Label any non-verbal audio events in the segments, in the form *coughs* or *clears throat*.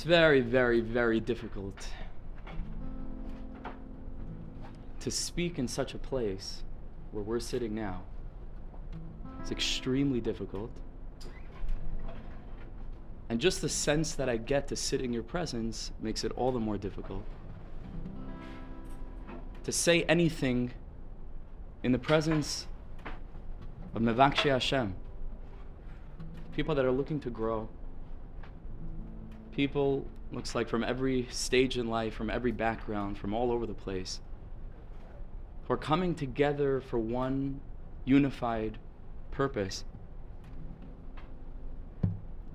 It's very, very, very difficult to speak in such a place where we're sitting now. It's extremely difficult. And just the sense that I get to sit in your presence makes it all the more difficult. To say anything in the presence of Mevakshi Hashem, people that are looking to grow, people, looks like from every stage in life, from every background, from all over the place, who are coming together for one unified purpose.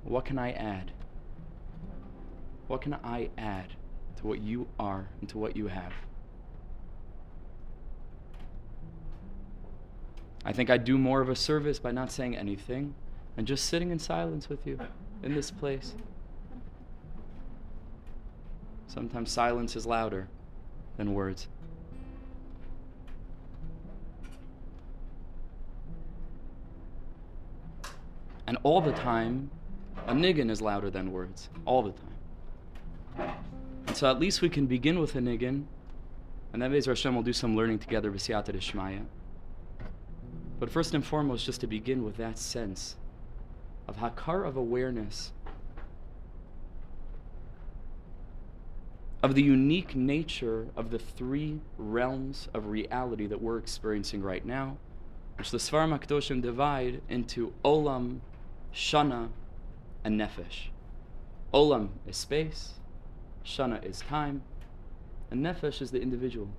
What can I add? What can I add to what you are and to what you have? I think I do more of a service by not saying anything and just sitting in silence with you in this place. Sometimes silence is louder than words. And all the time, a niggin is louder than words. All the time. And so at least we can begin with a niggin, and then Bezer Hashem will do some learning together, V'siyata Shmaya. But first and foremost, just to begin with that sense of hakar of awareness of the unique nature of the three realms of reality that we're experiencing right now, which the Sfarim HaKadoshim divide into Olam, Shana, and Nefesh. Olam is space, Shana is time, and Nefesh is the individual.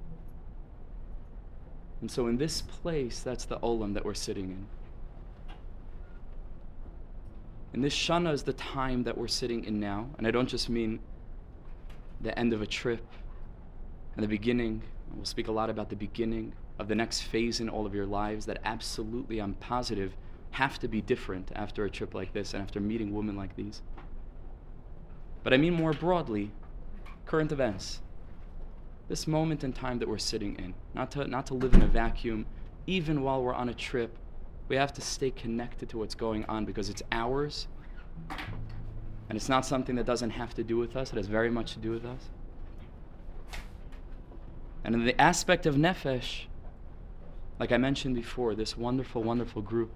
And so in this place, that's the Olam that we're sitting in. And this Shana is the time that we're sitting in now. And I don't just mean the end of a trip and the beginning. We'll speak a lot about the beginning of the next phase in all of your lives that absolutely, I'm positive, have to be different after a trip like this and after meeting women like these. But I mean more broadly, current events. This moment in time that we're sitting in, not to, not to live in a vacuum, even while we're on a trip, we have to stay connected to what's going on because it's ours and it's not something that doesn't have to do with us, it has very much to do with us. And in the aspect of Nefesh, like I mentioned before, this wonderful, wonderful group,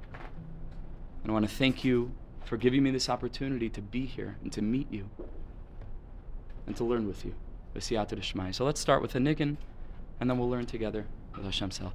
and I want to thank you for giving me this opportunity to be here and to meet you and to learn with you. So let's start with a niggin, and then we'll learn together with Hashem's help.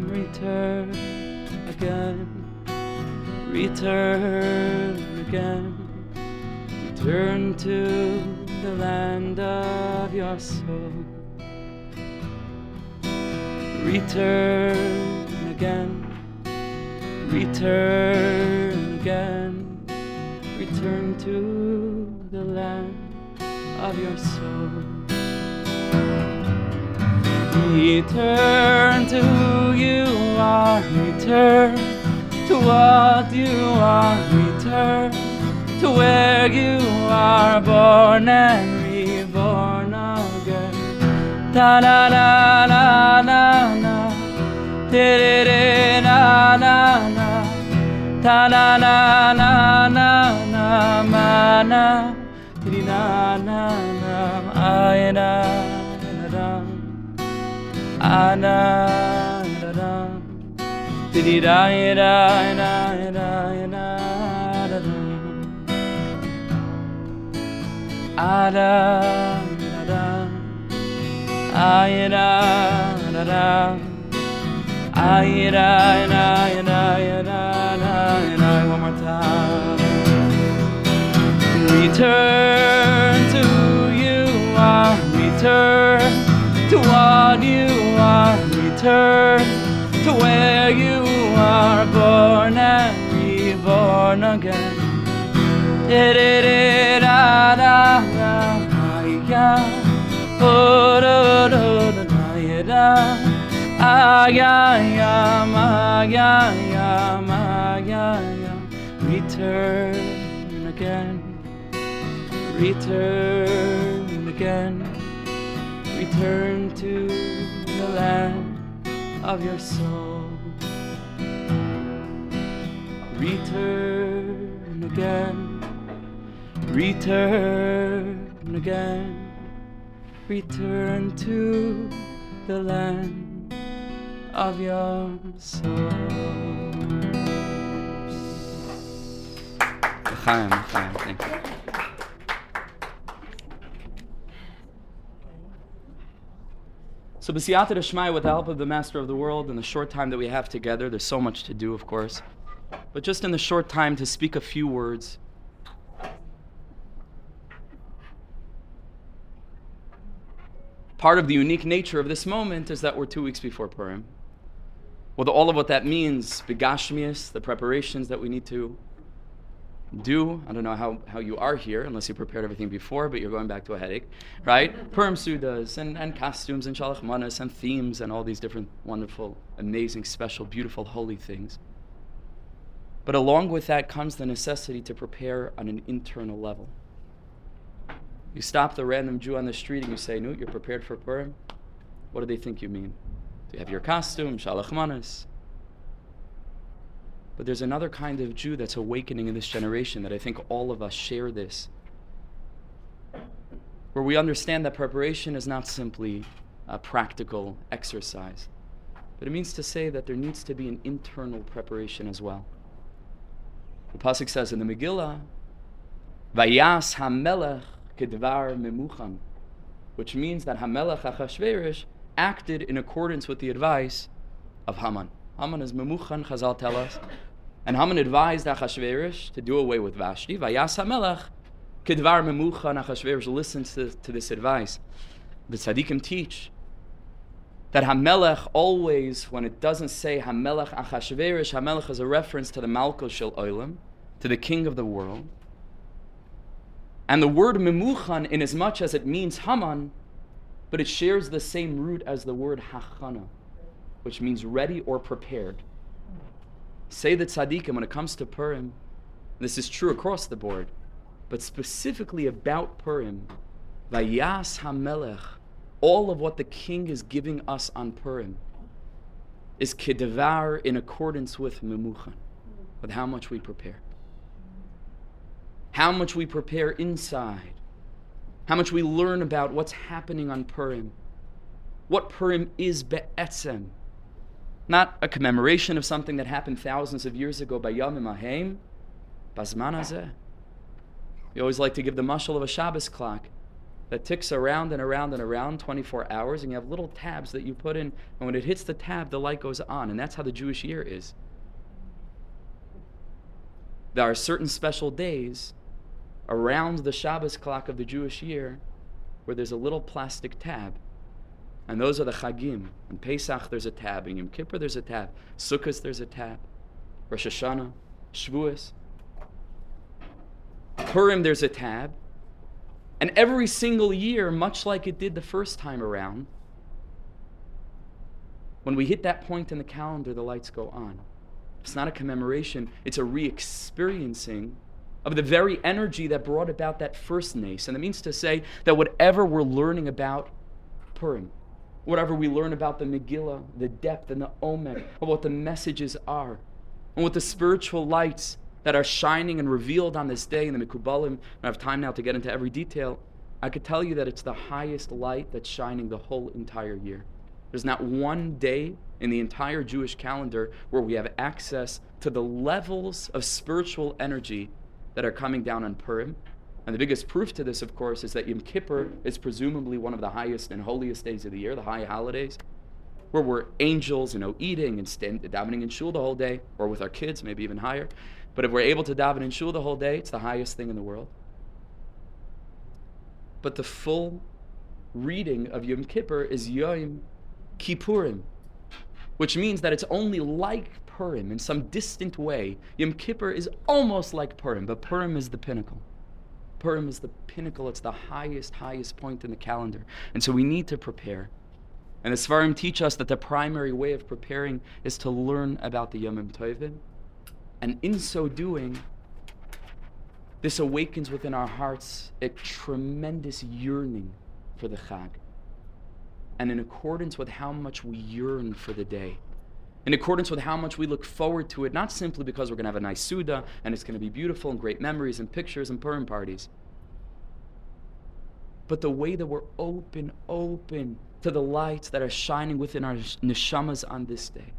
return again. Return to the land of your soul. Return again. Return again. Return to the land of your soul. Return to you are return to what you are returned, to where you are born and reborn again. Da na na na na na, de de na na na na, da na na na na na ma na, de na na na, ay na na na, ana. Diddy da da da da da da da Ada da da. Ay da da da. Ay da da da da da da One more time. Return to you are return to what you are. Return to where you are born and reborn again. Da da da da da Return again. Return again. Return to the land of your soul. Return again, return again, return to the land of your soul. L'chaim, l'chaim, thank you. So, B'siyata Deshmai, with the help of the Master of the World, in the short time that we have together, there's so much to do, of course. But just in the short time to speak a few words. Part of the unique nature of this moment is that we're two weeks before Purim. With all of what that means, Begashmias, the preparations that we need to do. I don't know how, how you are here, unless you prepared everything before, but you're going back to a headache, right? Purim Sudas and, and costumes and Shalach Manas and themes and all these different wonderful, amazing, special, beautiful, holy things. But along with that comes the necessity to prepare on an internal level. You stop the random Jew on the street and you say, Newt, you're prepared for Purim? What do they think you mean? Do you have your costume, Shalach Manas? But there's another kind of Jew that's awakening in this generation that I think all of us share this. Where we understand that preparation is not simply a practical exercise, but it means to say that there needs to be an internal preparation as well. The Pasuk says in the Megillah, Vayas HaMelech Kedvar Memuchan, which means that HaMelech Achashverosh acted in accordance with the advice of Haman. Haman is Memuchan, Chazal tell us. And Haman advised Achashverosh to do away with Vashti. Vayas HaMelech Kedvar Memuchan, Achashverosh listens to, to this advice. The tzaddikim teach that Hamelech always, when it doesn't say Hamelech Achashverosh, Hamelech is a reference to the Malchus Shel Olam, to the king of the world. And the word Memuchan, in as much as it means Haman, but it shares the same root as the word Hachana, which means ready or prepared. Say that tzaddikim, when it comes to Purim, this is true across the board, but specifically about Purim, Vayas Hamelech, all of what the king is giving us on Purim is kedevar in accordance with memuchan, with how much we prepare. How much we prepare inside. How much we learn about what's happening on Purim. What Purim is be'etzem. Not a commemoration of something that happened thousands of years ago by Yom Ahem, Bazman Hazeh. We always like to give the mashal of a Shabbos clock that ticks around and around and around 24 hours, and you have little tabs that you put in, and when it hits the tab, the light goes on, and that's how the Jewish year is. There are certain special days around the Shabbos clock of the Jewish year where there's a little plastic tab. And those are the Chagim. In Pesach, there's a tab. In Yom Kippur, there's a tab. Sukkot, there's a tab. Rosh Hashanah, Shavuos. Purim, there's a tab. And every single year, much like it did the first time around, when we hit that point in the calendar, the lights go on. It's not a commemoration, it's a re experiencing of the very energy that brought about that first nace. And it means to say that whatever we're learning about Purim, whatever we learn about the Megillah, the depth and the omek of what the messages are, and what the spiritual lights that are shining and revealed on this day in the Mikubalim, I have time now to get into every detail, I could tell you that it's the highest light that's shining the whole entire year. There's not one day in the entire Jewish calendar where we have access to the levels of spiritual energy that are coming down on Purim. And the biggest proof to this, of course, is that Yom Kippur is presumably one of the highest and holiest days of the year, the high holidays, where we're angels, you know, eating and stand, davening in shul the whole day, or with our kids, maybe even higher. But if we're able to daven in shul the whole day, it's the highest thing in the world. But the full reading of Yom Kippur is Yom Kippurim, which means that it's only like Purim in some distant way. Yom Kippur is almost like Purim, but Purim is the pinnacle. Purim is the pinnacle, it's the highest, highest point in the calendar. And so we need to prepare. And the Svarim teach us that the primary way of preparing is to learn about the Yomim Tovim. And in so doing, this awakens within our hearts a tremendous yearning for the Chag. And in accordance with how much we yearn for the day, in accordance with how much we look forward to it, not simply because we're going to have a nice Suda and it's going to be beautiful and great memories and pictures and Purim parties, but the way that we're open, open to the lights that are shining within our neshamas on this day,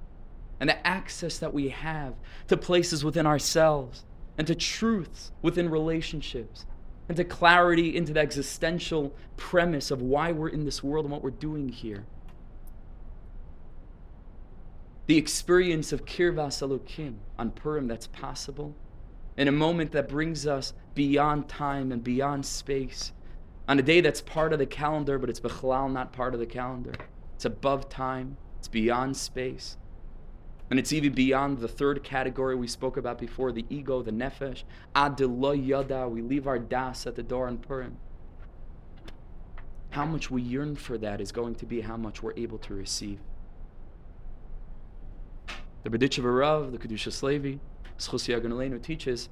and the access that we have to places within ourselves, and to truths within relationships, and to clarity into the existential premise of why we're in this world and what we're doing here the experience of Kirvas Elokim on Purim that's possible, in a moment that brings us beyond time and beyond space, on a day that's part of the calendar, but it's Bechlal not part of the calendar. It's above time, it's beyond space. And it's even beyond the third category we spoke about before the ego, the nefesh. Ad yada, we leave our das at the door on Purim. How much we yearn for that is going to be how much we're able to receive. The Berditchev Rav, the Kedushas Levi, Schusi Aganolenu teaches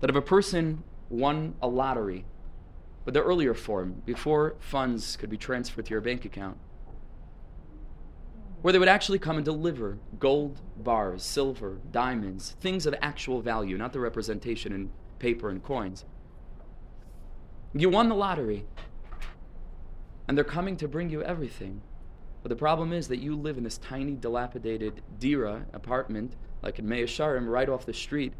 that if a person won a lottery, but the earlier form, before funds could be transferred to your bank account, where they would actually come and deliver gold bars, silver, diamonds, things of actual value, not the representation in paper and coins. You won the lottery, and they're coming to bring you everything. But the problem is that you live in this tiny, dilapidated dira apartment, like in Mea Sharim, right off the street,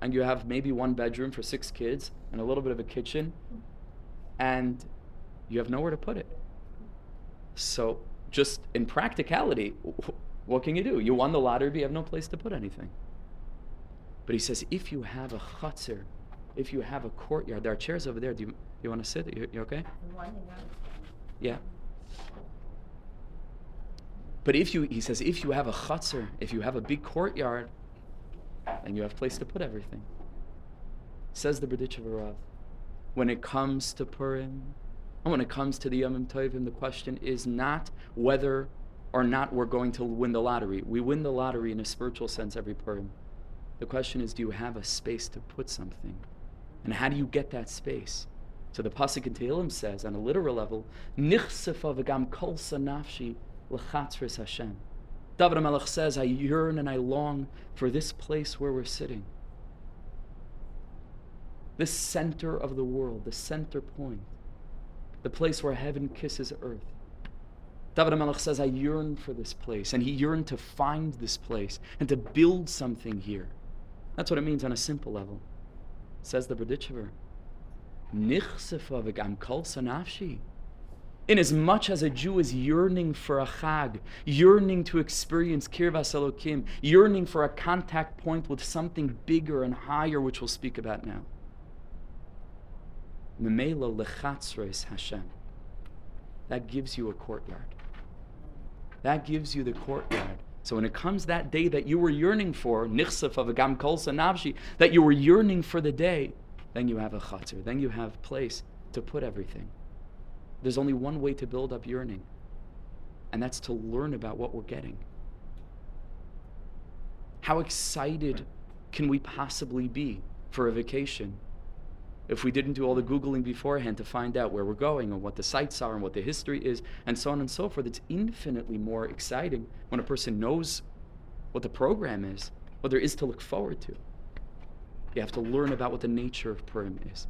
and you have maybe one bedroom for six kids and a little bit of a kitchen, and you have nowhere to put it. So, just in practicality, what can you do? You won the lottery, but you have no place to put anything. But he says, if you have a chutzir, if you have a courtyard, there are chairs over there. Do you, you want to sit? You, you okay? Yeah. But if you, he says, if you have a chutzner, if you have a big courtyard, then you have place to put everything. Says the Berditchev Rav. When it comes to Purim, and when it comes to the Yom Tovim, the question is not whether or not we're going to win the lottery. We win the lottery in a spiritual sense every Purim. The question is, do you have a space to put something? And how do you get that space? So the Pasuk in Tehillim says, on a literal level, nafshi Hashem. David HaMelech says, I yearn and I long for this place where we're sitting. This center of the world, the center point, the place where heaven kisses earth. David HaMelech says, I yearn for this place. And he yearned to find this place and to build something here. That's what it means on a simple level. Says the sanafshi. Inasmuch as a Jew is yearning for a chag, yearning to experience kirvas elokim, yearning for a contact point with something bigger and higher, which we'll speak about now. Memela lechatzres Hashem. That gives you a courtyard. That gives you the courtyard. So when it comes that day that you were yearning for, nichsaf of a gam kolsa navshi, that you were yearning for the day, then you have a chatzir. Then you have place to put everything. There's only one way to build up yearning, and that's to learn about what we're getting. How excited can we possibly be for a vacation if we didn't do all the Googling beforehand to find out where we're going and what the sites are and what the history is and so on and so forth? It's infinitely more exciting when a person knows what the program is, what there is to look forward to. You have to learn about what the nature of Purim is.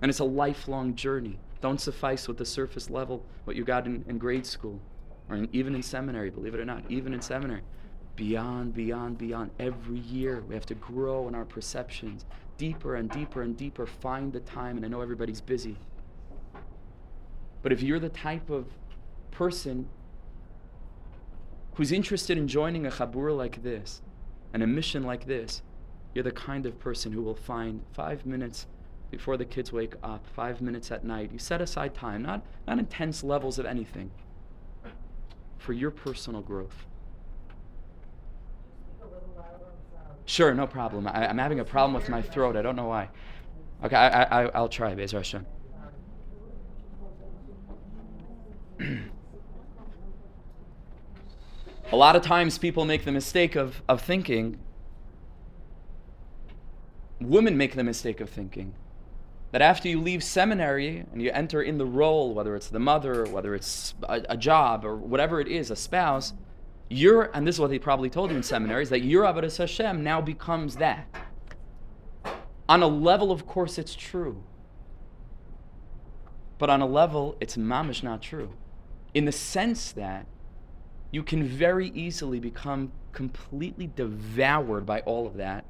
And it's a lifelong journey. Don't suffice with the surface level, what you got in, in grade school, or in, even in seminary, believe it or not, even in seminary. Beyond, beyond, beyond. Every year we have to grow in our perceptions, deeper and deeper and deeper, find the time, and I know everybody's busy. But if you're the type of person who's interested in joining a chabur like this and a mission like this, you're the kind of person who will find five minutes before the kids wake up, five minutes at night. You set aside time, not, not intense levels of anything. for your personal growth. Sure, no problem. I, am having a problem with my throat. I don't know why. Okay, I, I, I'll try, Be'ez Hashem. *clears throat* a lot of times people make the mistake of, of thinking, women make the mistake of thinking that after you leave seminary and you enter in the role, whether it's the mother, whether it's a, a job, or whatever it is, a spouse, you're, and this is what they probably told you in seminary, is that your Avodas Hashem now becomes that. On a level, of course, it's true. But on a level, it's mamish not true. In the sense that you can very easily become completely devoured by all of that.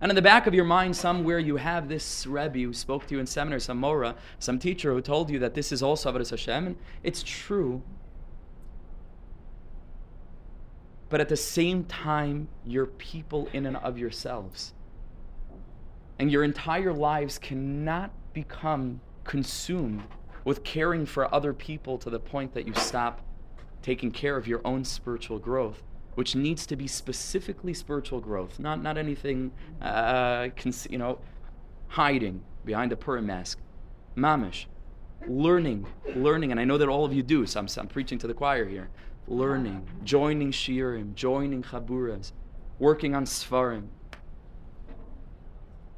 And in the back of your mind, somewhere you have this Rebbe who spoke to you in seminary, some Mora, some teacher who told you that this is also Avodah Hashem. And it's true. But at the same time, you're people in and of yourselves. And your entire lives cannot become consumed with caring for other people to the point that you stop taking care of your own spiritual growth, which needs to be specifically spiritual growth, not, not anything, uh, cons- you know, hiding behind a Purim mask. Mamish. Learning, learning, and I know that all of you do, so I'm, I'm preaching to the choir here. Learning, joining shiurim, joining chaburas, working on svarim,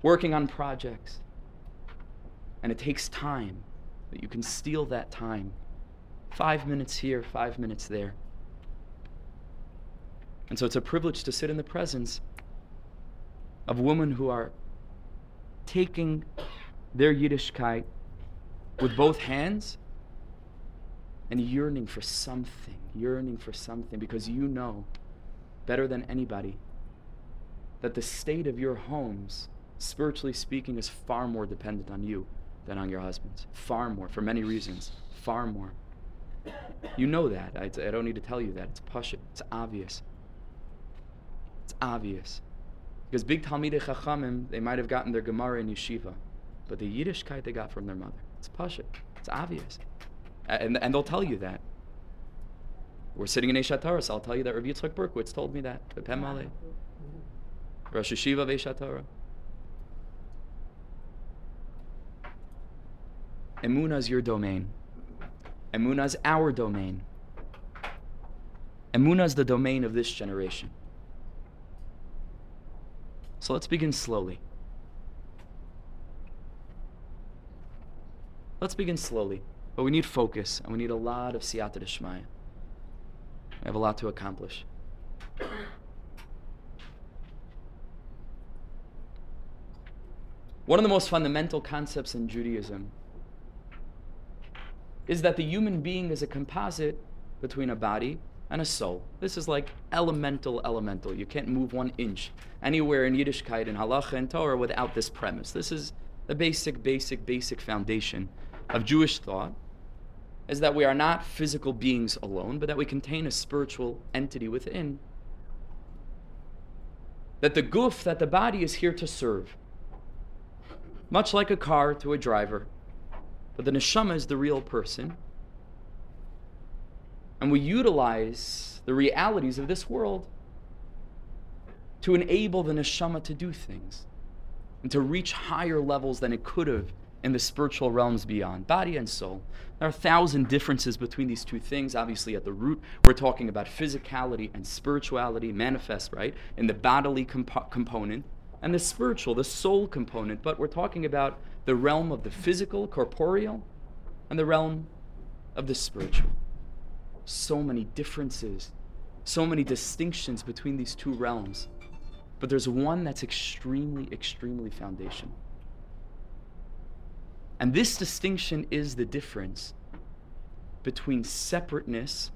working on projects. And it takes time, but you can steal that time. Five minutes here, five minutes there. And so it's a privilege to sit in the presence of women who are taking their Yiddishkeit with both hands and yearning for something, yearning for something, because you know better than anybody that the state of your homes spiritually speaking, is far more dependent on you than on your husbands. Far more, for many reasons. Far more. You know that. I, I don't need to tell you that. It's pashut. It's obvious. It's obvious. Because big Talmidei Chachamim, they might have gotten their Gemara in yeshiva, but the Yiddishkeit they got from their mother. It's pashut. It's obvious. And, and they'll tell you that. We're sitting in Eshat so I'll tell you that Rabbi Yitzchak Berkowitz told me that. Rosh Yeshiva of Aish HaTorah. Your domain. Emunah is our domain. Emunah is the domain of this generation. So let's begin slowly. Let's begin slowly. But we need focus, and we need a lot of siyata d'shmaya. We have a lot to accomplish. One of the most fundamental concepts in Judaism is that the human being is a composite between a body and a soul. This is like elemental, elemental. You can't move one inch anywhere in Yiddishkeit and Halacha and Torah without this premise. This is the basic, basic, basic foundation of Jewish thought is that we are not physical beings alone, but that we contain a spiritual entity within. That the guf, that the body is here to serve. Much like a car to a driver, but the neshama is the real person. And we utilize the realities of this world to enable the neshama to do things and to reach higher levels than it could have in the spiritual realms beyond, body and soul. There are a thousand differences between these two things. Obviously, at the root, we're talking about physicality and spirituality manifest, right, in the bodily comp- component and the spiritual, the soul component. But we're talking about the realm of the physical, corporeal, and the realm of the spiritual. So many differences, so many distinctions between these two realms. But there's one that's extremely, extremely foundational. And this distinction is the difference between separateness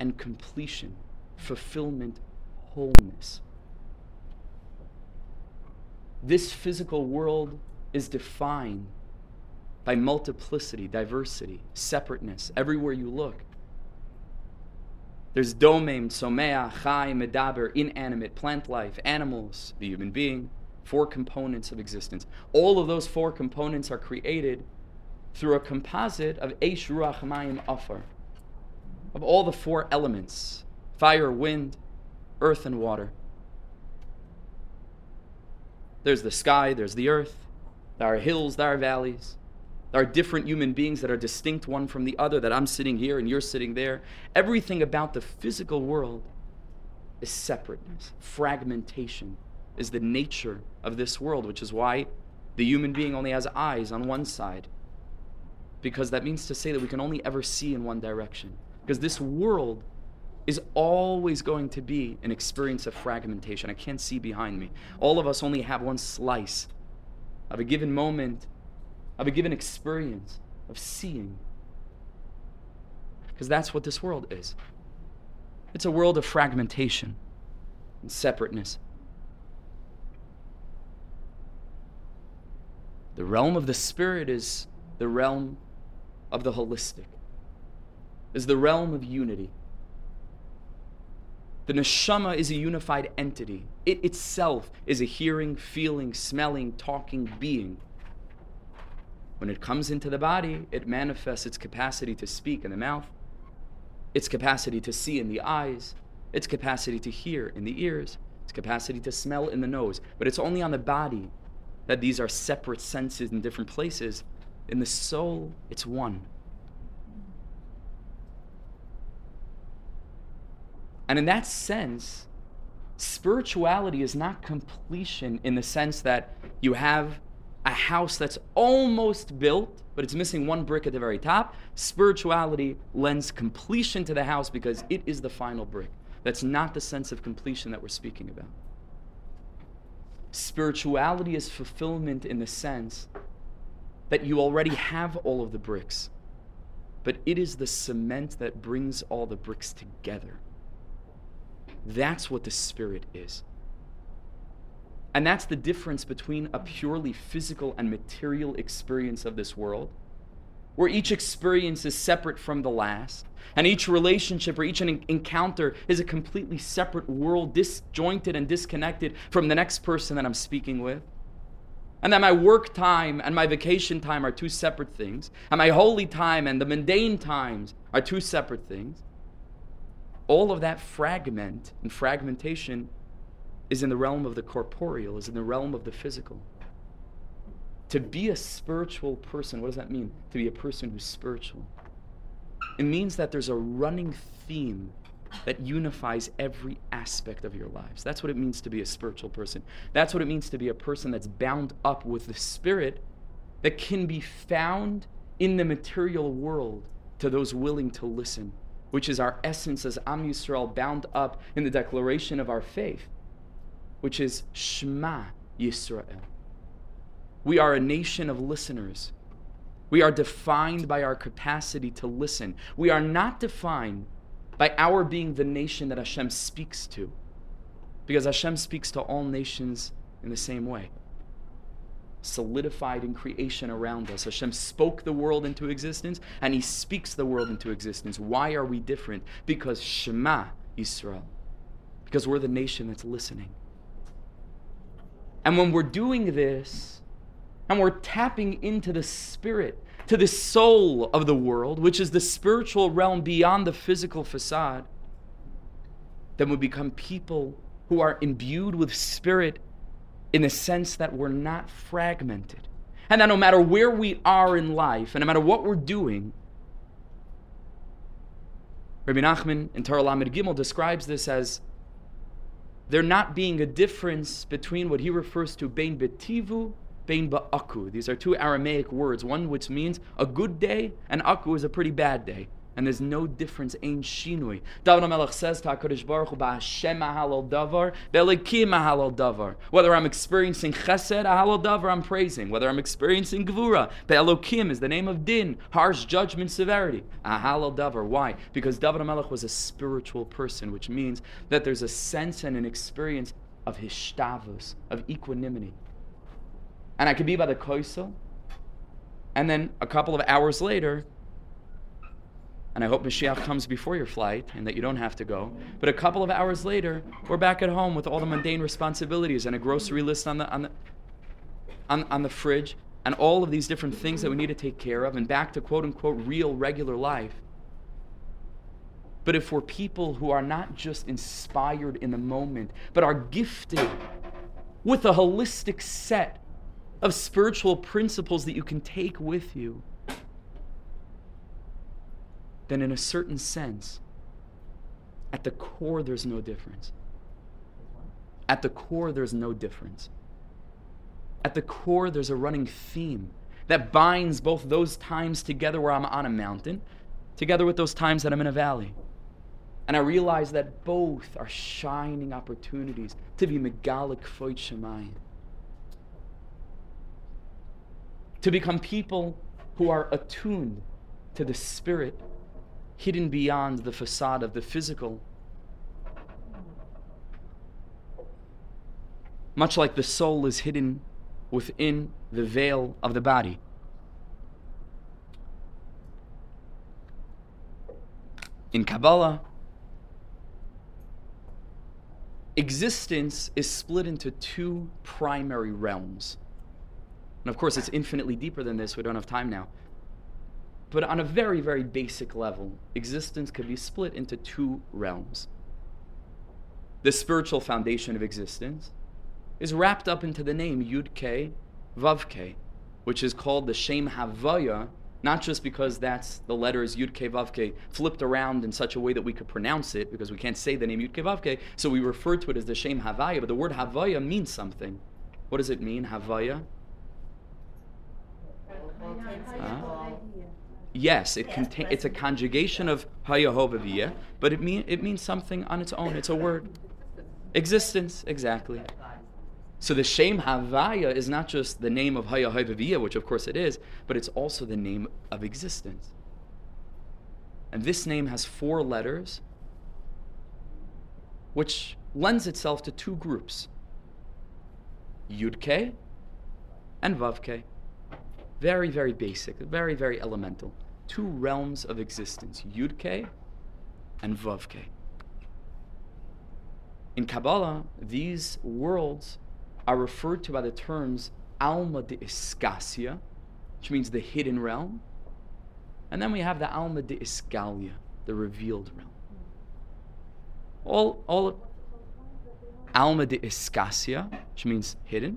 and completion, fulfillment, wholeness this physical world is defined by multiplicity, diversity, separateness, everywhere you look. There's domem, tzomeach, chai, medaber, inanimate, plant life, animals, the human being, four components of existence. All of those four components are created through a composite of Eish, Ruach, Mayim, Afar. of all the four elements fire, wind, earth, and water. There's the sky, there's the earth, there are hills, there are valleys. There are different human beings that are distinct one from the other, that I'm sitting here and you're sitting there. Everything about the physical world is separateness. Fragmentation is the nature of this world, which is why the human being only has eyes on one side. Because that means to say that we can only ever see in one direction. Because this world is always going to be an experience of fragmentation. I can't see behind me. All of us only have one slice of a given moment of a given experience of seeing. Because that's what this world is it's a world of fragmentation and separateness. The realm of the spirit is the realm of the holistic, is the realm of unity. The neshama is a unified entity. It itself is a hearing, feeling, smelling, talking being. When it comes into the body, it manifests its capacity to speak in the mouth, its capacity to see in the eyes, its capacity to hear in the ears, its capacity to smell in the nose. But it's only on the body that these are separate senses in different places. In the soul, it's one. And in that sense, spirituality is not completion in the sense that you have a house that's almost built, but it's missing one brick at the very top. Spirituality lends completion to the house because it is the final brick. That's not the sense of completion that we're speaking about. Spirituality is fulfillment in the sense that you already have all of the bricks, but it is the cement that brings all the bricks together. That's what the Spirit is. And that's the difference between a purely physical and material experience of this world, where each experience is separate from the last, and each relationship or each encounter is a completely separate world, disjointed and disconnected from the next person that I'm speaking with. And that my work time and my vacation time are two separate things, and my holy time and the mundane times are two separate things. All of that fragment and fragmentation is in the realm of the corporeal, is in the realm of the physical. To be a spiritual person, what does that mean? To be a person who's spiritual. It means that there's a running theme that unifies every aspect of your lives. That's what it means to be a spiritual person. That's what it means to be a person that's bound up with the spirit that can be found in the material world to those willing to listen, which is our essence as Am Yisrael bound up in the declaration of our faith which is Shema Yisrael. We are a nation of listeners. We are defined by our capacity to listen. We are not defined by our being the nation that Hashem speaks to, because Hashem speaks to all nations in the same way. Solidified in creation around us. Hashem spoke the world into existence, and He speaks the world into existence. Why are we different? Because Shema Israel. Because we're the nation that's listening. And when we're doing this, and we're tapping into the spirit, to the soul of the world, which is the spiritual realm beyond the physical facade, then we become people who are imbued with spirit in the sense that we're not fragmented. And that no matter where we are in life, and no matter what we're doing, Rabbi Nachman in Torah Lamed Gimel describes this as there not being a difference between what he refers to bein betivu, ba'aku. These are two Aramaic words, one which means a good day, and aku is a pretty bad day. And there's no difference, ein shinui. David HaMelech says to HaKadosh Baruch Hu, ba'ashem ahalal davar, be'elokim ahalal davar. Whether I'm experiencing chesed, ahalal davar, I'm praising. Whether I'm experiencing gvura, be'elokim is the name of din, harsh judgment, severity. Ahalal davar. Why? Because David HaMelech was a spiritual person, which means that there's a sense and an experience of hishtavus, of equanimity. And I could be by the koisel, and then a couple of hours later, and I hope Mashiach comes before your flight and that you don't have to go. But a couple of hours later, we're back at home with all the mundane responsibilities and a grocery list on the, on the, on, on the fridge and all of these different things that we need to take care of and back to quote unquote real, regular life. but if we're people who are not just inspired in the moment, but are gifted with a holistic set of spiritual principles that you can take with you, then in a certain sense, at the core, there's no difference. At the core, there's no difference. At the core, there's a running theme that binds both those times together where I'm on a mountain, together with those times that I'm in a valley. And I realize that both are shining opportunities to be megalik foit shemayim. To become people who are attuned to the spirit hidden beyond the facade of the physical. Much like the soul is hidden within the veil of the body. In Kabbalah, existence is split into two primary realms. And of course, it's infinitely deeper than this. We don't have time now. But on a very, very basic level, existence could be split into two realms. The spiritual foundation of existence is wrapped up into the name Yud Ke Vav which is called the Shem Havaya, not just because that's the letters Yud Ke Vav flipped around in such a way that we could pronounce it, because we can't say the name Yud Ke Vav so we refer to it as the Shem Havaya, but the word Havaya means something. What does it mean, Havaya? Yes, it contain, it's a conjugation of Hayahovaviyah, but it, mean, it means something on its own. It's a word. Existence, exactly. So the Shem Havaya is not just the name of Haya Havaviyah, which of course it is, but it's also the name of existence. And this name has four letters, which lends itself to two groups Yud and Vav Very, very basic, very, very elemental. Two realms of existence Yud and Vav In Kabbalah, these worlds are referred to by the terms Alma de Iskasia, which means the hidden realm. And then we have the Alma de Iskalia, the revealed realm. All, all Alma de Iskasia, which means hidden.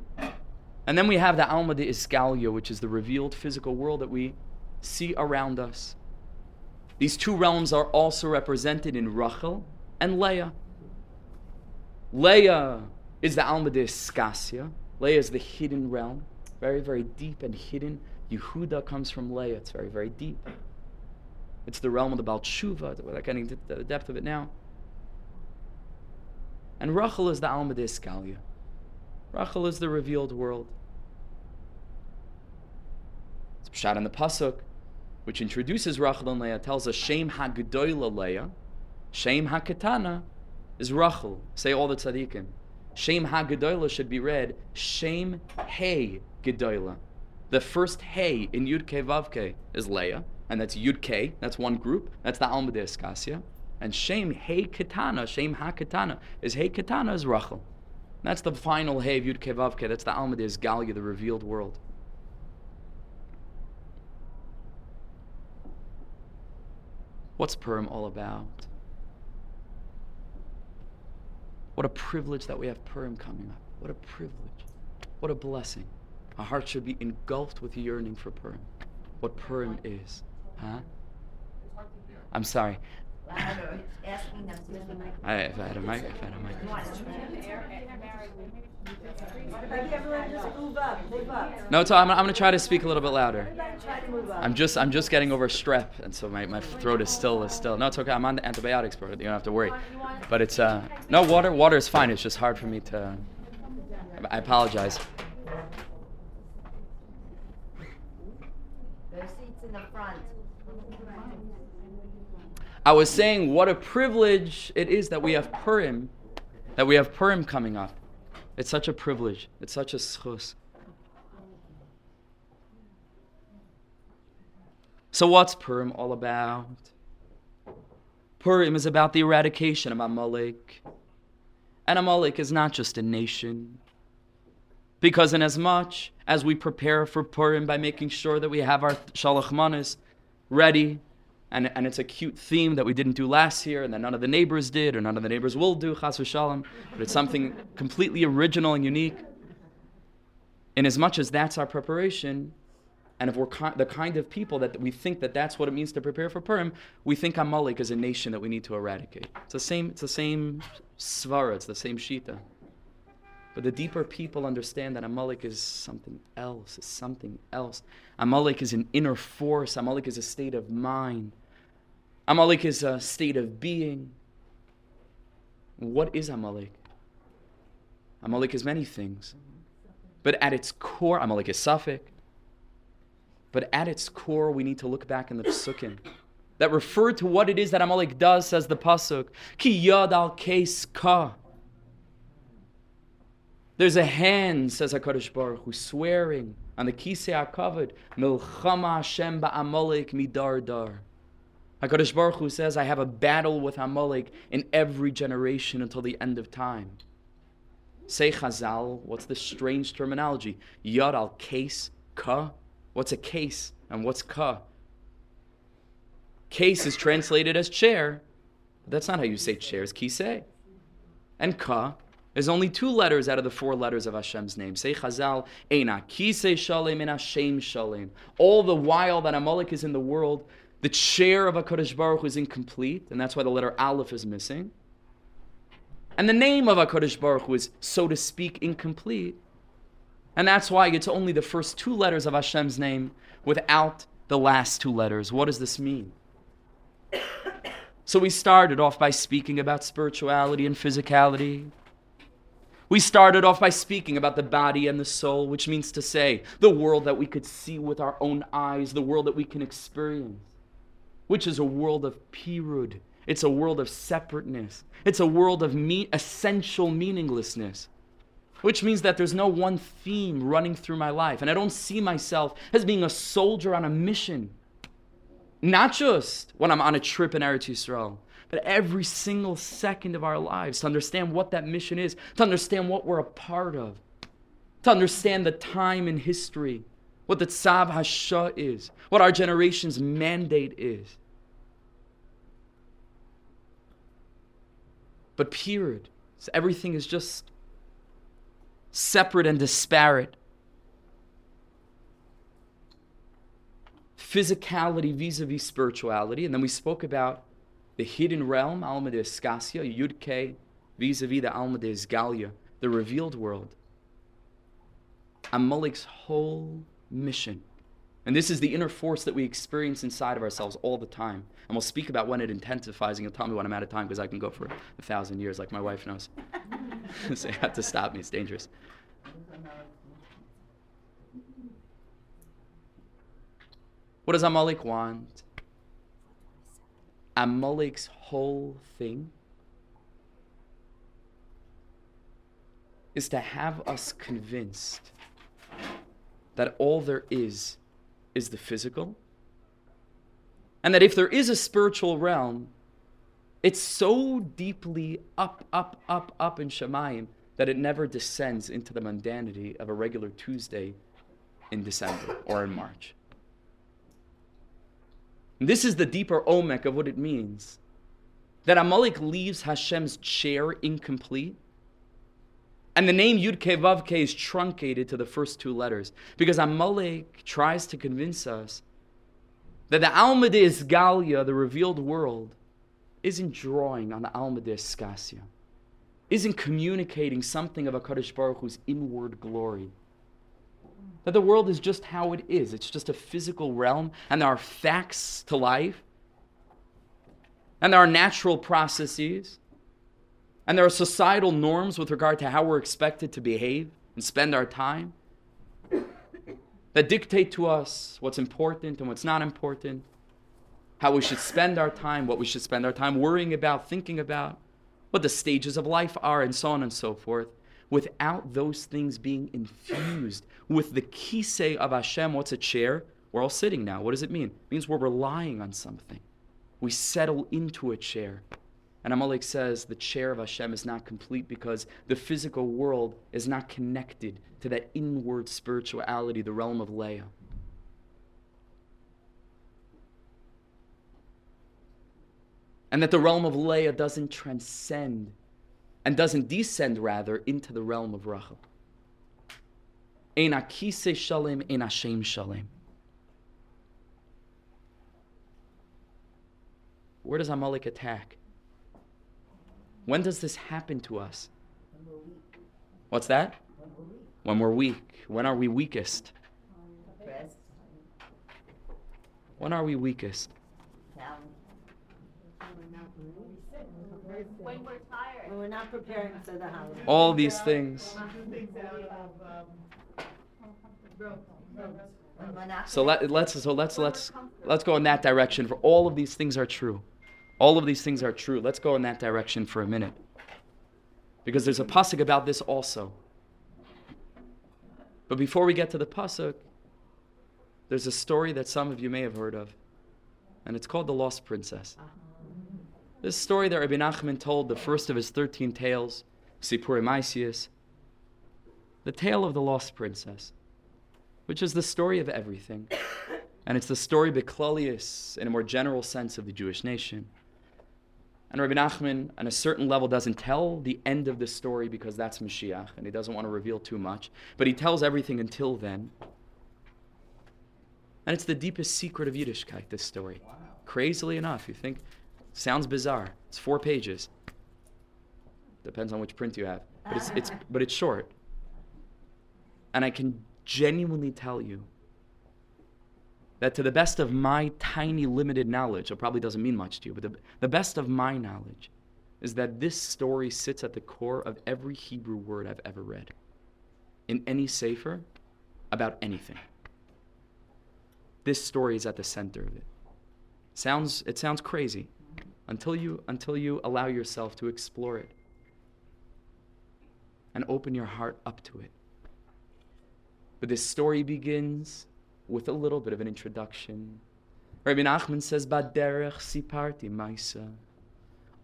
And then we have the Alma de Iskalia, which is the revealed physical world that we see around us. These two realms are also represented in Rachel and Leah. Leah is the Alma de Scasia. Leah is the hidden realm, very, very deep and hidden. Yehuda comes from Leah. It's very, very deep. It's the realm of the Baal Tshuva, without getting into the depth of it now. And Rachel is the Alma de Iskalia. Rachel is the revealed world. It's shot in the Pasuk, which introduces Rachel and Leah, tells us Shem HaGedoyla Leah, Shem HaKetana is Rachel. Say all the tzaddikim. Shem HaGedoyla should be read Shem Hey Gedoyla. The first Hey in Yud Ke Vav is Leah, and that's Yud Ke, that's one group, that's the Alma de Eskasia. And Shem Hey Katana, Shem HaKatana, is Hey Katana is Rachel. That's the final Hey of Yud Ke Vav that's the Alma de Esgalia, the revealed world. What's Purim all about? What a privilege that we have Purim coming up. What a privilege. What a blessing. Our hearts should be engulfed with yearning for Purim. What Purim is. Huh? I'm sorry. I, if I had a mic, if I had a mic. No, it's, I'm, I'm going to try to speak a little bit louder. I'm just I'm just getting over strep, and so my, my throat is still is still. No, it's okay. I'm on the antibiotics, bro. You don't have to worry. But it's uh no water. Water is fine. It's just hard for me to. I apologize. I was saying what a privilege it is that we have Purim, that we have Purim coming up. It's such a privilege. It's such a schus. So, what's Purim all about? Purim is about the eradication of Amalek. And Amalek is not just a nation. Because, inasmuch as much as we prepare for Purim by making sure that we have our Shalach Manas ready, and, and it's a cute theme that we didn't do last year and that none of the neighbors did or none of the neighbors will do, chas v'shalom, but it's something completely original and unique. In as much as that's our preparation, and if we're ki- the kind of people that we think that that's what it means to prepare for Purim, we think Amalek is a nation that we need to eradicate. It's the same, it's the same svara, it's the same shita. But the deeper people understand that Amalek is something else, is something else. Amalek is an inner force. Amalek is a state of mind. Amalek is a state of being. What is Amalek? Amalek is many things. But at its core, Amalek is safek. But at its core, we need to look back in the Psukim that refer to what it is that Amalek does, says the Pasuk. Ki yad al ka. There's a hand, says HaKadosh Baruch Hu, swearing on the Kisei HaKavod, Milchama Hashem ba'amalek midar dar. HaKadosh Baruch Hu says, I have a battle with Amalek in every generation until the end of time. Say Chazal, what's the strange terminology? Yad al case ka. What's a case and what's ka? Case is translated as chair. That's not how you say chair, it's kisei. And ka there's only two letters out of the four letters of Hashem's name. Say Chazal, Eina Kisei Shalem and Hashem Shalem. All the while that Amalek is in the world, the chair of HaKadosh Baruch Hu is incomplete, and that's why the letter Aleph is missing. And the name of HaKadosh Baruch Hu is, so to speak, incomplete. And that's why it's only the first two letters of Hashem's name without the last two letters. What does this mean? *coughs* So we started off by speaking about spirituality and physicality. We started off by speaking about the body and the soul, which means to say the world that we could see with our own eyes, the world that we can experience, which is a world of pirud. It's a world of separateness. It's a world of me- essential meaninglessness, which means that there's no one theme running through my life. And I don't see myself as being a soldier on a mission. Not just when I'm on a trip in Eretz Yisrael, but every single second of our lives to understand what that mission is, to understand what we're a part of, to understand the time in history, what the Tzav Hasha is, what our generation's mandate is. But pirud. So everything is just separate and disparate. Physicality vis a vis spirituality. And then we spoke about the hidden realm, Alma de Escasia, Yud vis a vis the Alma de Esgalia, the revealed world. Amalek's whole mission. And this is the inner force that we experience inside of ourselves all the time. And we'll speak about when it intensifies, and you'll tell me when I'm out of time because I can go for a thousand years, like my wife knows. *laughs* so you have to stop me, it's dangerous. What does Amalek want? Amalek's whole thing is to have us convinced that all there is is the physical, and that if there is a spiritual realm, it's so deeply up, up, up, up in Shamayim that it never descends into the mundanity of a regular Tuesday in December or in March. This is the deeper omek of what it means. That Amalek leaves Hashem's chair incomplete. And the name Yud Ke is truncated to the first two letters. Because Amalek tries to convince us that the Alma de Isgalia, the revealed world, isn't drawing on the Alma de Escasia, isn't communicating something of HaKadosh Baruch Hu's inward glory that the world is just how it is. It's just a physical realm, and there are facts to life, and there are natural processes, and there are societal norms with regard to how we're expected to behave and spend our time that dictate to us what's important and what's not important, how we should spend our time, what we should spend our time worrying about, thinking about, what the stages of life are, and so on and so forth without those things being infused with the kisei of Hashem. What's a chair? We're all sitting now. What does it mean? It means we're relying on something. We settle into a chair. And Amalek says the chair of Hashem is not complete because the physical world is not connected to that inward spirituality, the realm of Leah. And that the realm of Leah doesn't transcend and doesn't descend rather into the realm of Rachel. Shalem, shalem. Where does Amalek attack? When does this happen to us? What's that? When we're weak. When are we weakest? When are we weakest? When we're We're not preparing for the holiday. All these things. When we're not So let, let's so let's let's let's go in that direction. For all of these things are true. All of these things are true. Let's go in that direction for a minute. Because there's a pasuk about this also. But before we get to the pasuk, there's a story that some of you may have heard of, and it's called the Lost Princess. Uh-huh. This story that Rabbi Nachman told, the first of his 13 tales, Sipur Maisius, the tale of the Lost Princess, which is the story of everything. And it's the story Beklalius in a more general sense of the Jewish nation. And Rabbi Nachman, on a certain level, doesn't tell the end of the story because that's Mashiach, and he doesn't want to reveal too much. But he tells everything until then. And it's the deepest secret of Yiddishkeit, this story. Crazily enough, you think, sounds bizarre. It's four pages. Depends on which print you have. But it's, it's, *laughs* but it's short. And I can genuinely tell you that to the best of my tiny, limited knowledge, it probably doesn't mean much to you, but the, the best of my knowledge is that this story sits at the core of every Hebrew word I've ever read in any Sefer about anything. This story is at the center of it. Sounds, it sounds crazy until you, until you allow yourself to explore it and open your heart up to it. But this story begins with a little bit of an introduction. Rabbi Nachman says, Baderech siparti maisa.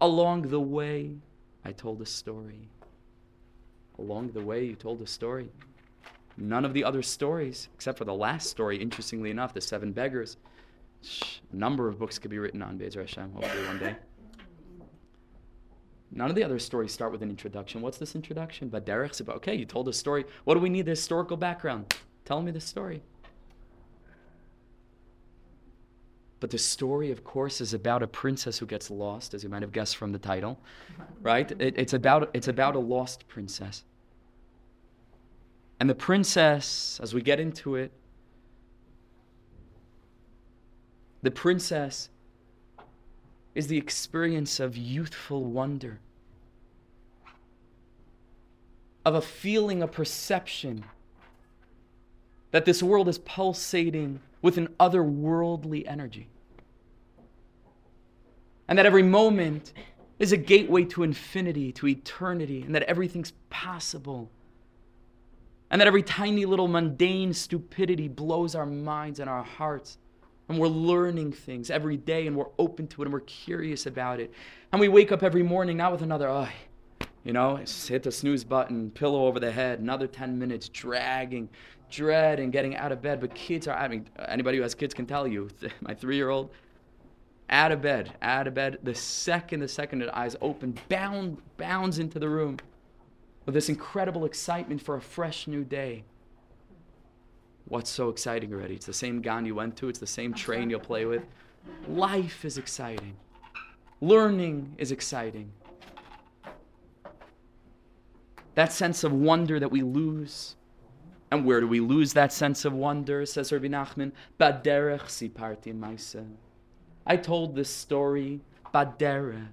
Along the way, I told a story. Along the way, you told a story. None of the other stories, except for the last story, interestingly enough, the seven beggars. A number of books could be written on Bezer Hashem, hopefully one day. None of the other stories start with an introduction. What's this introduction? But Baderech siparti. Okay, you told a story. What do we need? The historical background. Tell me the story. But the story, of course, is about a princess who gets lost, as you might have guessed from the title, *laughs* right? It, it's, about, it's about a lost princess. And the princess, as we get into it, the princess is the experience of youthful wonder, of a feeling, a perception that this world is pulsating with an otherworldly energy. And that every moment is a gateway to infinity, to eternity, and that everything's possible. And that every tiny little mundane stupidity blows our minds and our hearts. And we're learning things every day and we're open to it and we're curious about it. And we wake up every morning not with another, eye, you know, hit the snooze button, pillow over the head, another 10 minutes dragging, dread and getting out of bed. But kids are, I mean, anybody who has kids can tell you, *laughs* my three year old, out of bed, out of bed, the second the second the eyes open, bound, bounds into the room with this incredible excitement for a fresh new day. What's so exciting already? It's the same gan you went to, it's the same train you'll play with. Life is exciting. Learning is exciting. That sense of wonder that we lose. And where do we lose that sense of wonder? Says Rabbi Nachman, Baderech siparti maisa. I told this story, Baderech,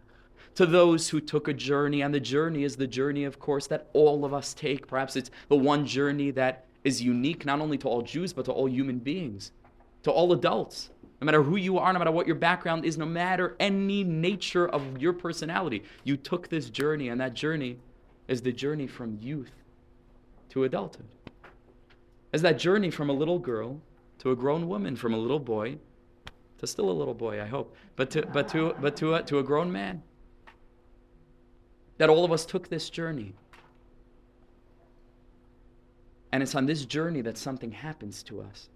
to those who took a journey. And the journey is the journey, of course, that all of us take. Perhaps it's the one journey that is unique not only to all Jews, but to all human beings, to all adults. No matter who you are, no matter what your background is, no matter any nature of your personality, you took this journey, and that journey is the journey from youth to adulthood. Is that journey from a little girl to a grown woman, from a little boy to still a little boy, I hope, but to, but to, but to, a, to a grown man. That all of us took this journey. And it's on this journey that something happens to us.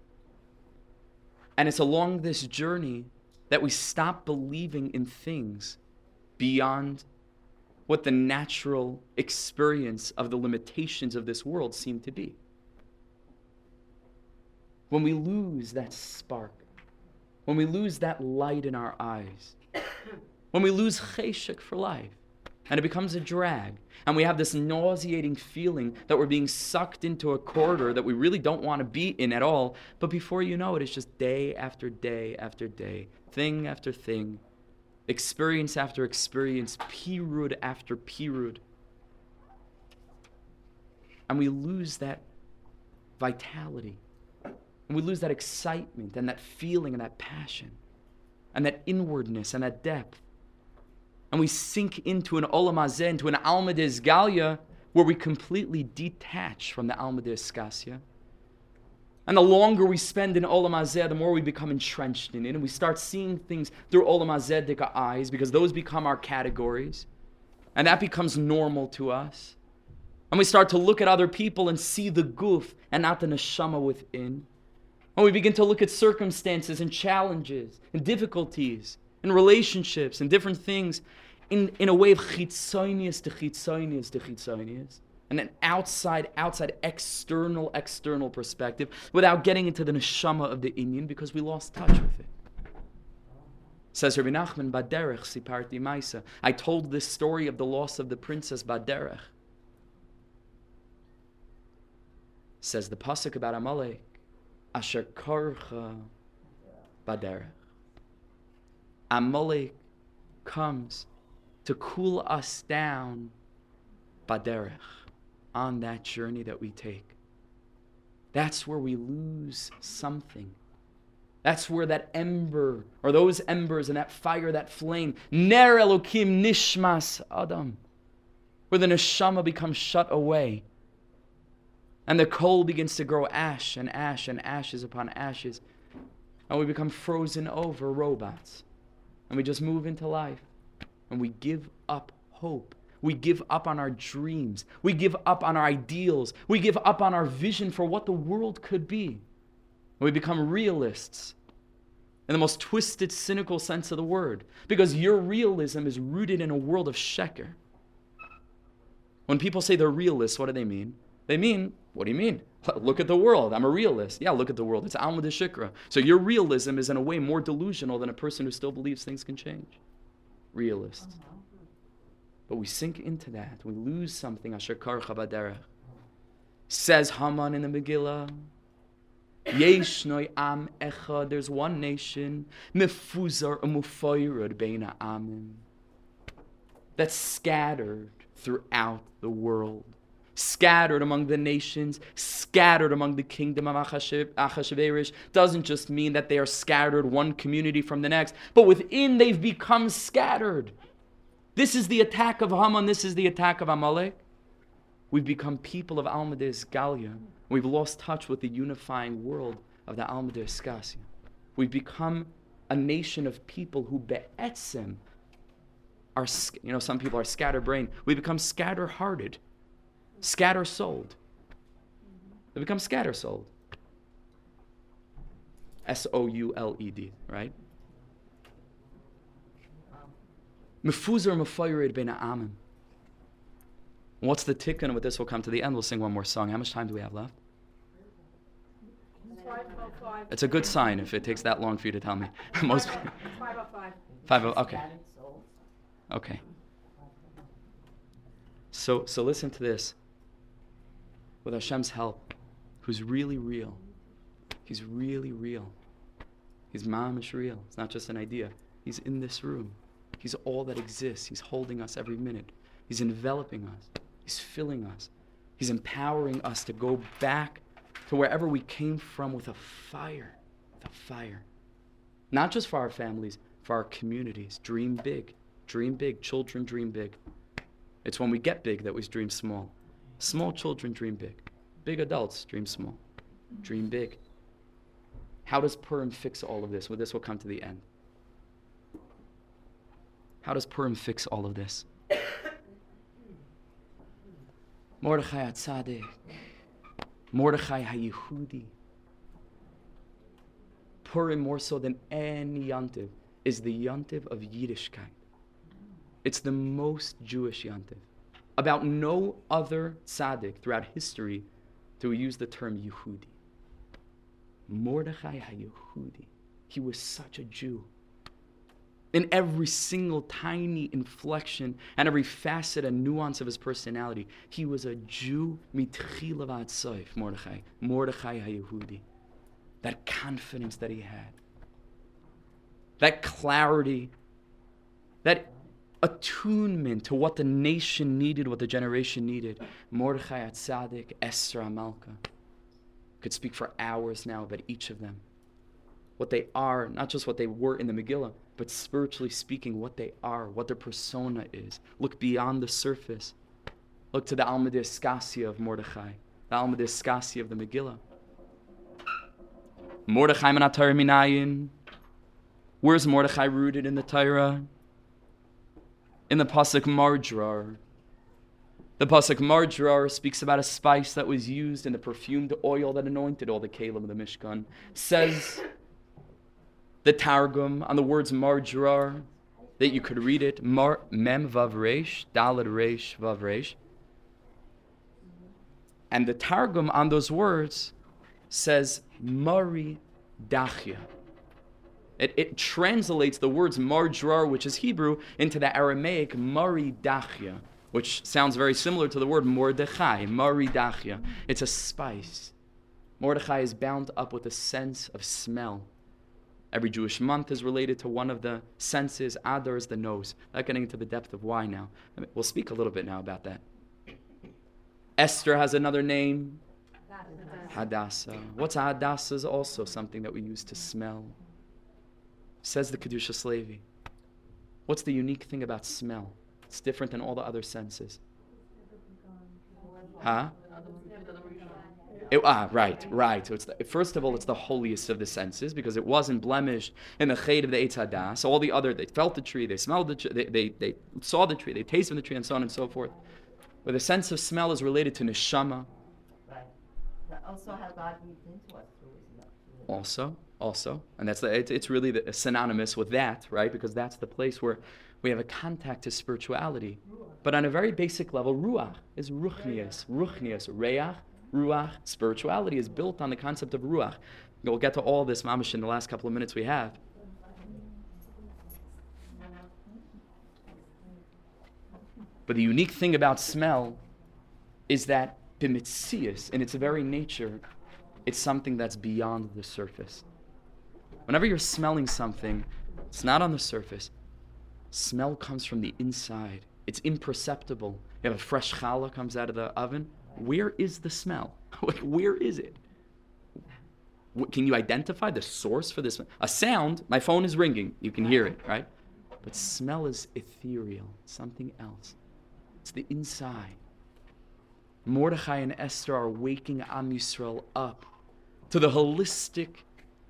And it's along this journey that we stop believing in things beyond what the natural experience of the limitations of this world seem to be. When we lose that spark, when we lose that light in our eyes, *coughs* when we lose cheshek for life, and it becomes a drag, and we have this nauseating feeling that we're being sucked into a corridor that we really don't want to be in at all, but before you know it, it's just day after day after day, thing after thing, experience after experience, pirud after pirud. And we lose that vitality. And we lose that excitement and that feeling and that passion and that inwardness and that depth. And we sink into an olam hazeh, into an alma galia, where we completely detach from the alma de. And the longer we spend in Olam Hazeh, the more we become entrenched in it. And we start seeing things through Olam Hazeh eyes because those become our categories. And that becomes normal to us. And we start to look at other people and see the guf and not the neshama within. And we begin to look at circumstances and challenges and difficulties and relationships and different things in, in a way of chitzonius to chitzonius to chitzonius and an outside, outside, external, external perspective without getting into the neshama of the inyan because we lost touch with it. Says Rabbi Nachman, Baderech siparti maisa. I told this story of the loss of the princess Baderech. Says the pasuk about Amalek, Asher karcha Baderech. Amalek comes to cool us down Baderech on that journey that we take. That's where we lose something. That's where that ember, or those embers and that fire, that flame, Ner Elokim Nishmas Adam, where the neshama becomes shut away. And the coal begins to grow ash and ash and ashes upon ashes. And we become frozen over robots. And we just move into life. And we give up hope we give up on our dreams. We give up on our ideals. We give up on our vision for what the world could be. And We become realists in the most twisted, cynical sense of the word because your realism is rooted in a world of sheker. When people say they're realists, what do they mean? They mean, what do you mean? Look at the world. I'm a realist. Yeah, look at the world. It's Alma de Shikra. So your realism is in a way more delusional than a person who still believes things can change. Realist. But we sink into that. We lose something. Asher karcha Says Haman in the Megillah. Yeshnoi am echad. There's one nation. Mefuzar umufayrud beina amim. That's scattered throughout the world. Scattered among the nations, scattered among the kingdom of Achashverosh doesn't just mean that they are scattered one community from the next, but within they've become scattered. This is the attack of Haman, this is the attack of Amalek. We've become people of Almades Galia. We've lost touch with the unifying world of the Almades Skasia. We've become a nation of people who be'etzem are, you know, some people are scatterbrained. We become scatter-hearted, scatter-souled. They become scatter-souled. S-O-U-L-E-D, right? Mefuzar mefayrid ben amim. What's the tikkun? With this, we'll come to the end. We'll sing one more song. How much time do we have left? It's a good sign if it takes that long for you to tell me. *laughs* Most five oh five. Five oh, okay. Okay. So so listen to this. With Hashem's help, who's really real. He's really real. He's mamish real. It's not just an idea. He's in this room. He's all that exists. He's holding us every minute. He's enveloping us. He's filling us. He's empowering us to go back to wherever we came from with a fire. With a fire. Not just for our families, for our communities. Dream big. Dream big. Children dream big. It's when we get big that we dream small. Small children dream big. Big adults dream small. Dream big. How does Purim fix all of this? Well, this will come to the end. How does Purim fix all of this? Mordechai HaTzadik, Mordechai HaYehudi. Purim, more so than any yontiv, is the yontiv of Yiddishkeit. It's the most Jewish Yontiv. About no other tzaddik throughout history we use the term Yehudi. Mordechai HaYehudi. He was such a Jew. In every single tiny inflection and every facet and nuance of his personality, he was a Jew mitchila v'atzoif, Mordechai. Mordechai HaYehudi. That confidence that he had. That clarity. That attunement to what the nation needed, what the generation needed. Mordechai HaTzadik, Esther HaMalka. Could speak for hours now about each of them. What they are, not just what they were in the Megillah, but spiritually speaking, what they are, what their persona is. Look beyond the surface. Look to the Alma Iskasia of Mordechai, the Alma Iskasia of the Megillah. Mordechai Minayin. Where's Mordechai rooted in the Torah? In the pasuk Marjrar. The pasuk Marjrar speaks about a spice that was used in the perfumed oil that anointed all the kalim of the Mishkan. Says the Targum on the words Marjrar that you could read it Mar, Mem Vav Resh, Daled Resh Vav Resh. And the Targum on those words says Mari Dachya. It, it translates the words marjrar, which is Hebrew, into the Aramaic mari dachya, which sounds very similar to the word mordechai, mari dachya. It's a spice. Mordechai is bound up with a sense of smell. Every Jewish month is related to one of the senses. Adar is the nose. I'm not getting into the depth of why now. I mean, we'll speak a little bit now about that. Esther has another name. Hadassah. What's Hadassah is also something that we use to smell. Says the Kedushas Levi. What's the unique thing about smell? It's different than all the other senses. Huh? It, ah, right, right. So it's the, first of all, it's the holiest of the senses because it wasn't blemished in the chayt of the Eitz So all the other, they felt the tree, they smelled the tree, they, they, they saw the tree, they tasted the tree, and so on and so forth. But the sense of smell is related to neshama. Right. Also how God moved into us through Also, also, and that's the, it, it's really the, synonymous with that, right? Because that's the place where we have a contact to spirituality. But on a very basic level, ruach is ruchnius, ruchnius, reach, ruach. Spirituality is built on the concept of ruach. We'll get to all this mamish in the last couple of minutes we have. But the unique thing about smell is that bimitzias, in its very nature, it's something that's beyond the surface. Whenever you're smelling something, it's not on the surface. Smell comes from the inside. It's imperceptible. You have a fresh challah comes out of the oven. Where is the smell? *laughs* Where is it? Can you identify the source for this? A sound, my phone is ringing. You can hear it, right? But smell is ethereal, something else. It's the inside. Mordechai and Esther are waking Am Yisrael up to the holistic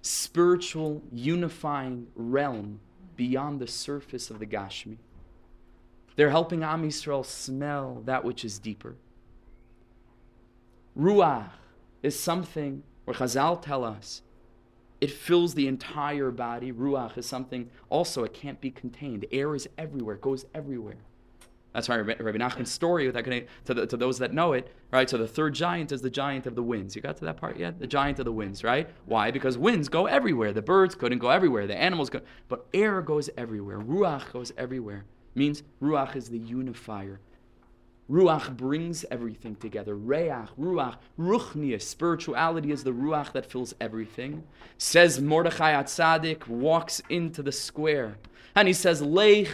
spiritual unifying realm beyond the surface of the Gashmi. They're helping Am Yisrael smell that which is deeper. Ruach is something where Chazal tell us it fills the entire body. Ruach is something also it can't be contained. Air is everywhere, it goes everywhere. That's why Rabbi Nachman's story, to, the, to those that know it, right? So the third giant is the giant of the winds. You got to that part yet? The giant of the winds, right? Why? Because winds go everywhere. The birds couldn't go everywhere. The animals go, but air goes everywhere. Ruach goes everywhere. Means Ruach is the unifier. Ruach brings everything together. Reach, Ruach, Ruchnius, spirituality is the Ruach that fills everything. Says Mordechai HaTzadik, walks into the square, and he says, Lech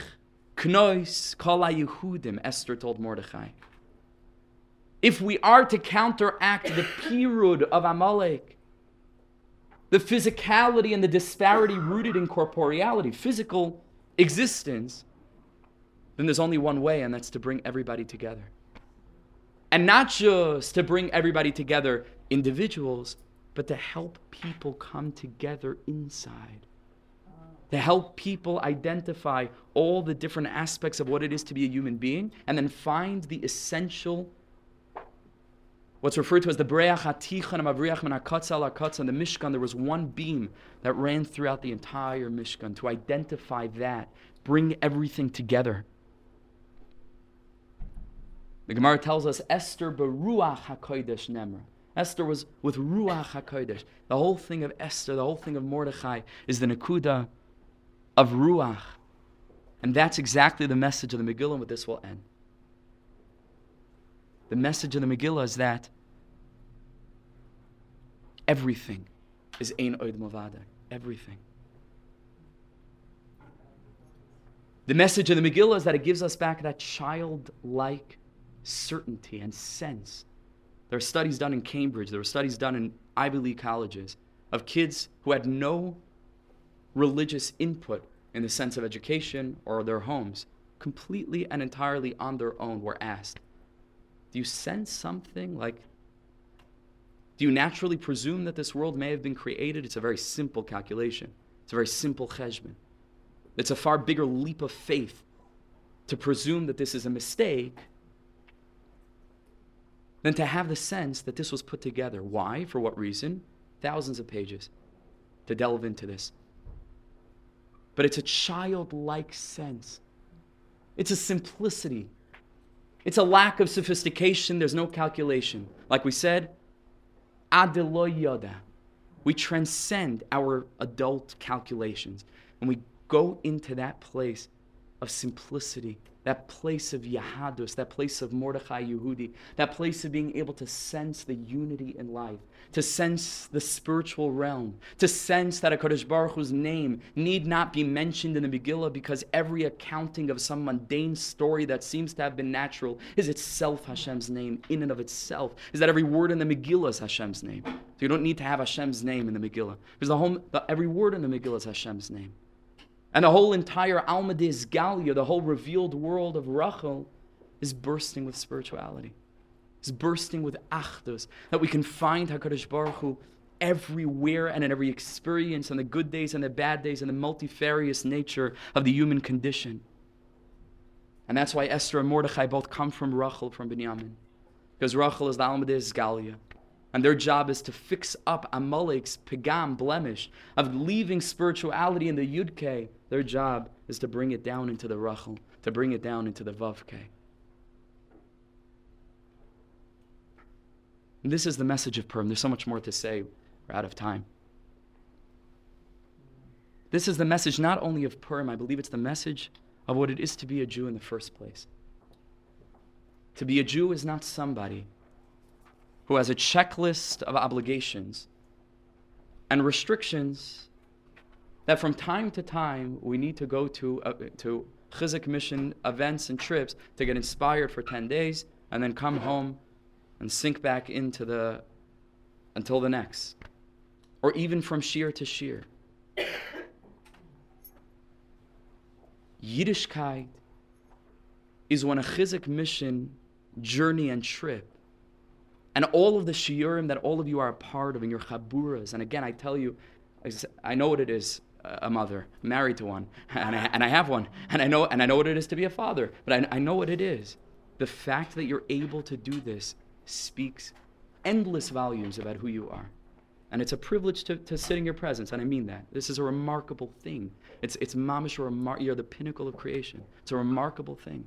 Knois kala Yehudim, Esther told Mordechai. If we are to counteract the pirud of Amalek, the physicality and the disparity rooted in corporeality, physical existence, then there's only one way, and that's to bring everybody together. And not just to bring everybody together, individuals, but to help people come together inside to help people identify all the different aspects of what it is to be a human being and then find the essential what's referred to as the Briach HaTichon and the Mishkan, there was one beam that ran throughout the entire Mishkan to identify that, bring everything together. The Gemara tells us Esther beruach hakodesh nemra. Esther was with ruach hakodesh. The whole thing of Esther, the whole thing of Mordechai, is the nakuda of ruach, and that's exactly the message of the Megillah. And with this will end. The message of the Megillah is that everything is ein oid mavada. Everything. The message of the Megillah is that it gives us back that childlike certainty and sense. There are studies done in Cambridge, there were studies done in Ivy League colleges of kids who had no religious input in the sense of education or their homes, completely and entirely on their own, were asked, Do you sense something like do you naturally presume that this world may have been created? It's a very simple calculation. It's a very simple cheshbon. It's a far bigger leap of faith to presume that this is a mistake than to have the sense that this was put together. Why? For what reason? Thousands of pages to delve into this. But it's a childlike sense, it's a simplicity, it's a lack of sophistication. There's no calculation. Like we said, yoda. We transcend our adult calculations and we go into that place of simplicity, that place of Yahadus, that place of Mordechai Yehudi, that place of being able to sense the unity in life, to sense the spiritual realm, to sense that HaKadosh Baruch Hu's name need not be mentioned in the Megillah because every accounting of some mundane story that seems to have been natural is itself Hashem's name in and of itself. Is that every word in the Megillah is Hashem's name. So you don't need to have Hashem's name in the Megillah because the whole, the, every word in the Megillah is Hashem's name. And the whole entire Alma Galia, the whole revealed world of Rachel, is bursting with spirituality. It's bursting with achdus, that we can find HaKadosh Baruch Hu everywhere and in every experience, and the good days and the bad days, and the multifarious nature of the human condition. And that's why Esther and Mordechai both come from Rachel, from Binyamin. Because Rachel is the Alma Galia. And their job is to fix up Amalek's pagam blemish of leaving spirituality in the Yudke. Their job is to bring it down into the Rachel, to bring it down into the Vavke. And this is the message of Purim. There's so much more to say. We're out of time. This is the message not only of Purim, I believe it's the message of what it is to be a Jew in the first place. To be a Jew is not somebody who has a checklist of obligations and restrictions that from time to time we need to go to, uh, to Chizzuk mission events and trips to get inspired for 10 days and then come home and sink back into the until the next or even from shiur to shiur yiddishkeit is when a chizzuk mission journey and trip and all of the shiurim that all of you are a part of in your chaburas. And again, I tell you, I know what it is a mother, married to one, *laughs* and I, and I have one, and I know and I know what it is to be a father, but I, I know what it is. The fact that you're able to do this speaks endless volumes about who you are. And it's a privilege to, to sit in your presence, and I mean that. This is a remarkable thing. It's, it's mamish, remar- you're the pinnacle of creation. It's a remarkable thing.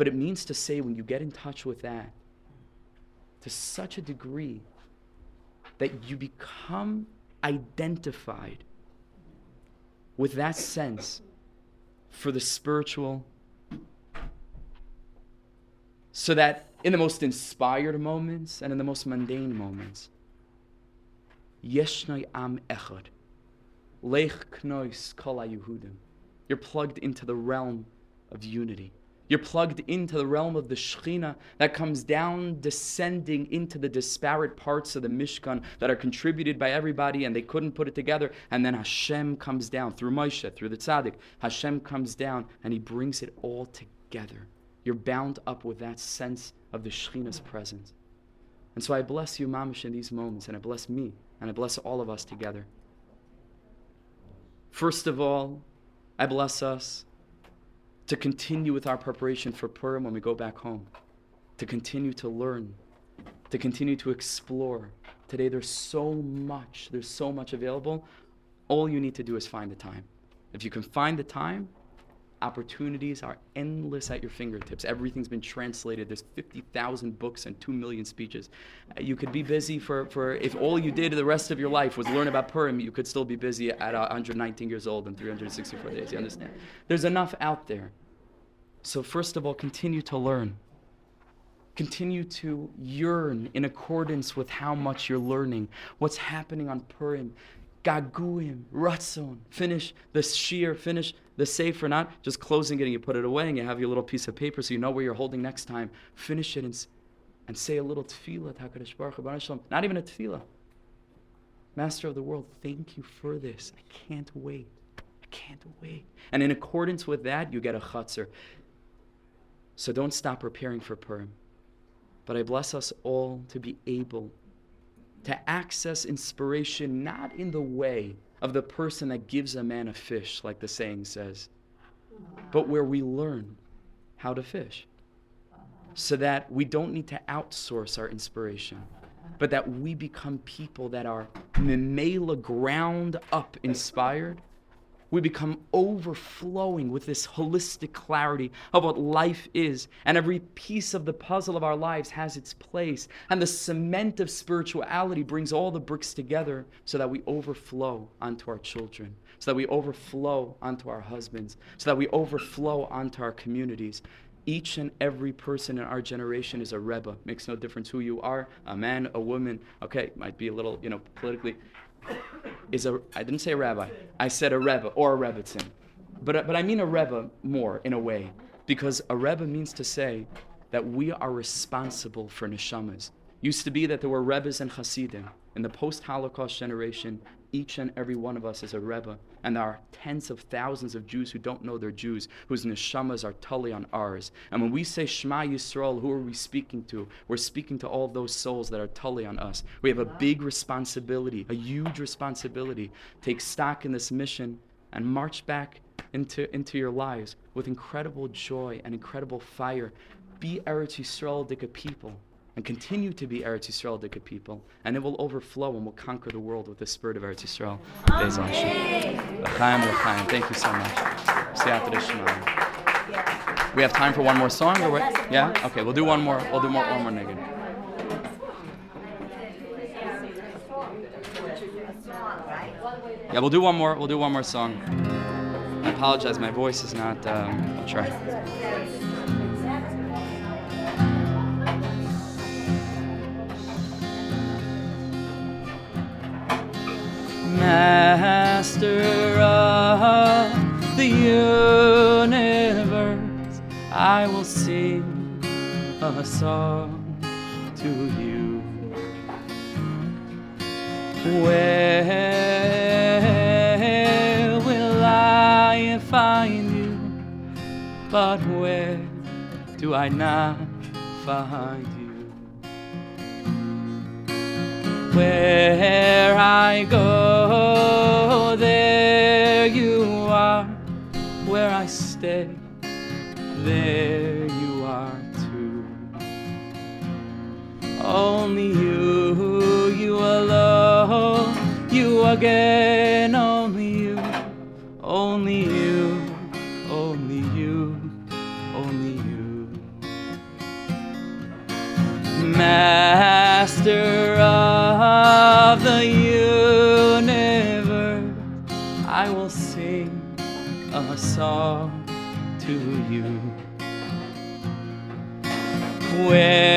But it means to say when you get in touch with that to such a degree that you become identified with that sense for the spiritual, so that in the most inspired moments and in the most mundane moments, Yeshnoi am echad, lech knois kol Yehudim. You're plugged into the realm of unity. You're plugged into the realm of the Shekhinah that comes down, descending into the disparate parts of the Mishkan that are contributed by everybody and they couldn't put it together. And then Hashem comes down through Moshe, through the Tzaddik. Hashem comes down and he brings it all together. You're bound up with that sense of the Shekhinah's presence. And so I bless you, Mamish, in these moments, and I bless me, and I bless all of us together. First of all, I bless us to continue with our preparation for Purim when we go back home, to continue to learn, to continue to explore. Today there's so much, there's so much available. All you need to do is find the time. If you can find the time, opportunities are endless at your fingertips. Everything's been translated. There's 50,000 books and 2 million speeches. You could be busy for, for, if all you did the rest of your life was learn about Purim, you could still be busy at 119 years old and 364 days. You understand? There's enough out there. So, first of all, continue to learn. Continue to yearn in accordance with how much you're learning, what's happening on Purim. Gaguim, Ratzon. Finish the shiur, finish the sefer, not just closing it and you put it away and you have your little piece of paper so you know where you're holding next time. Finish it and, and say a little tefillah, HaKadosh Baruch Hu, not even a tefillah. Master of the world, thank you for this. I can't wait. I can't wait. And in accordance with that, you get a chutzner. So don't stop preparing for Purim. But I bless us all to be able to access inspiration not in the way of the person that gives a man a fish, like the saying says, but where we learn how to fish. So that we don't need to outsource our inspiration, but that we become people that are memela ground up inspired we become overflowing with this holistic clarity of what life is. And every piece of the puzzle of our lives has its place. And the cement of spirituality brings all the bricks together so that we overflow onto our children, so that we overflow onto our husbands, so that we overflow onto our communities. Each and every person in our generation is a Rebbe. Makes no difference who you are, a man, a woman. Okay, might be a little, you know, politically is a I didn't say a rabbi. I said a rebbe or a rebbitzin. But but I mean a rebbe more in a way because a rebbe means to say that we are responsible for neshamas. Used to be that there were rebbes and hasidim. In the post-Holocaust generation, each and every one of us is a rebbe, and there are tens of thousands of Jews who don't know they're Jews, whose neshamas are tully on ours. And when we say Shema Yisrael, who are we speaking to? We're speaking to all those souls that are tully on us. We have a big responsibility, a huge responsibility. Take stock in this mission and march back into, into your lives with incredible joy and incredible fire. Be Eretz Yisrael Dika people and continue to be Eretz Yisrael Dika people, and it will overflow and will conquer the world with the spirit of Eretz Yisrael. L'chaim, l'chaim. Thank you so much. We have time for one more song, or what? Yeah. Okay, we'll do one more. We'll do more. One more negative. Yeah, we'll do one more. We'll do one more song. I apologize. My voice is not. Um, I'll try. Master of the universe, I will sing a song to you. Where will I find you? But where do I not find you? Where I go, there you are. Where I stay, there you are too. Only you, you alone, you again, Where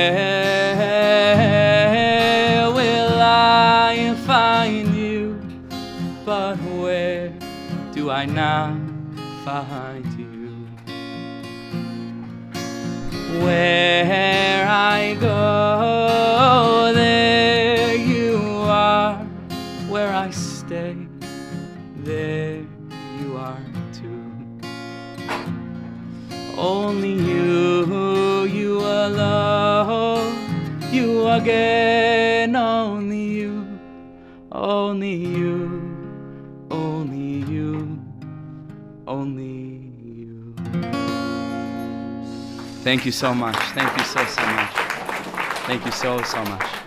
Thank you so much. Thank you so, so much. Thank you so, so much.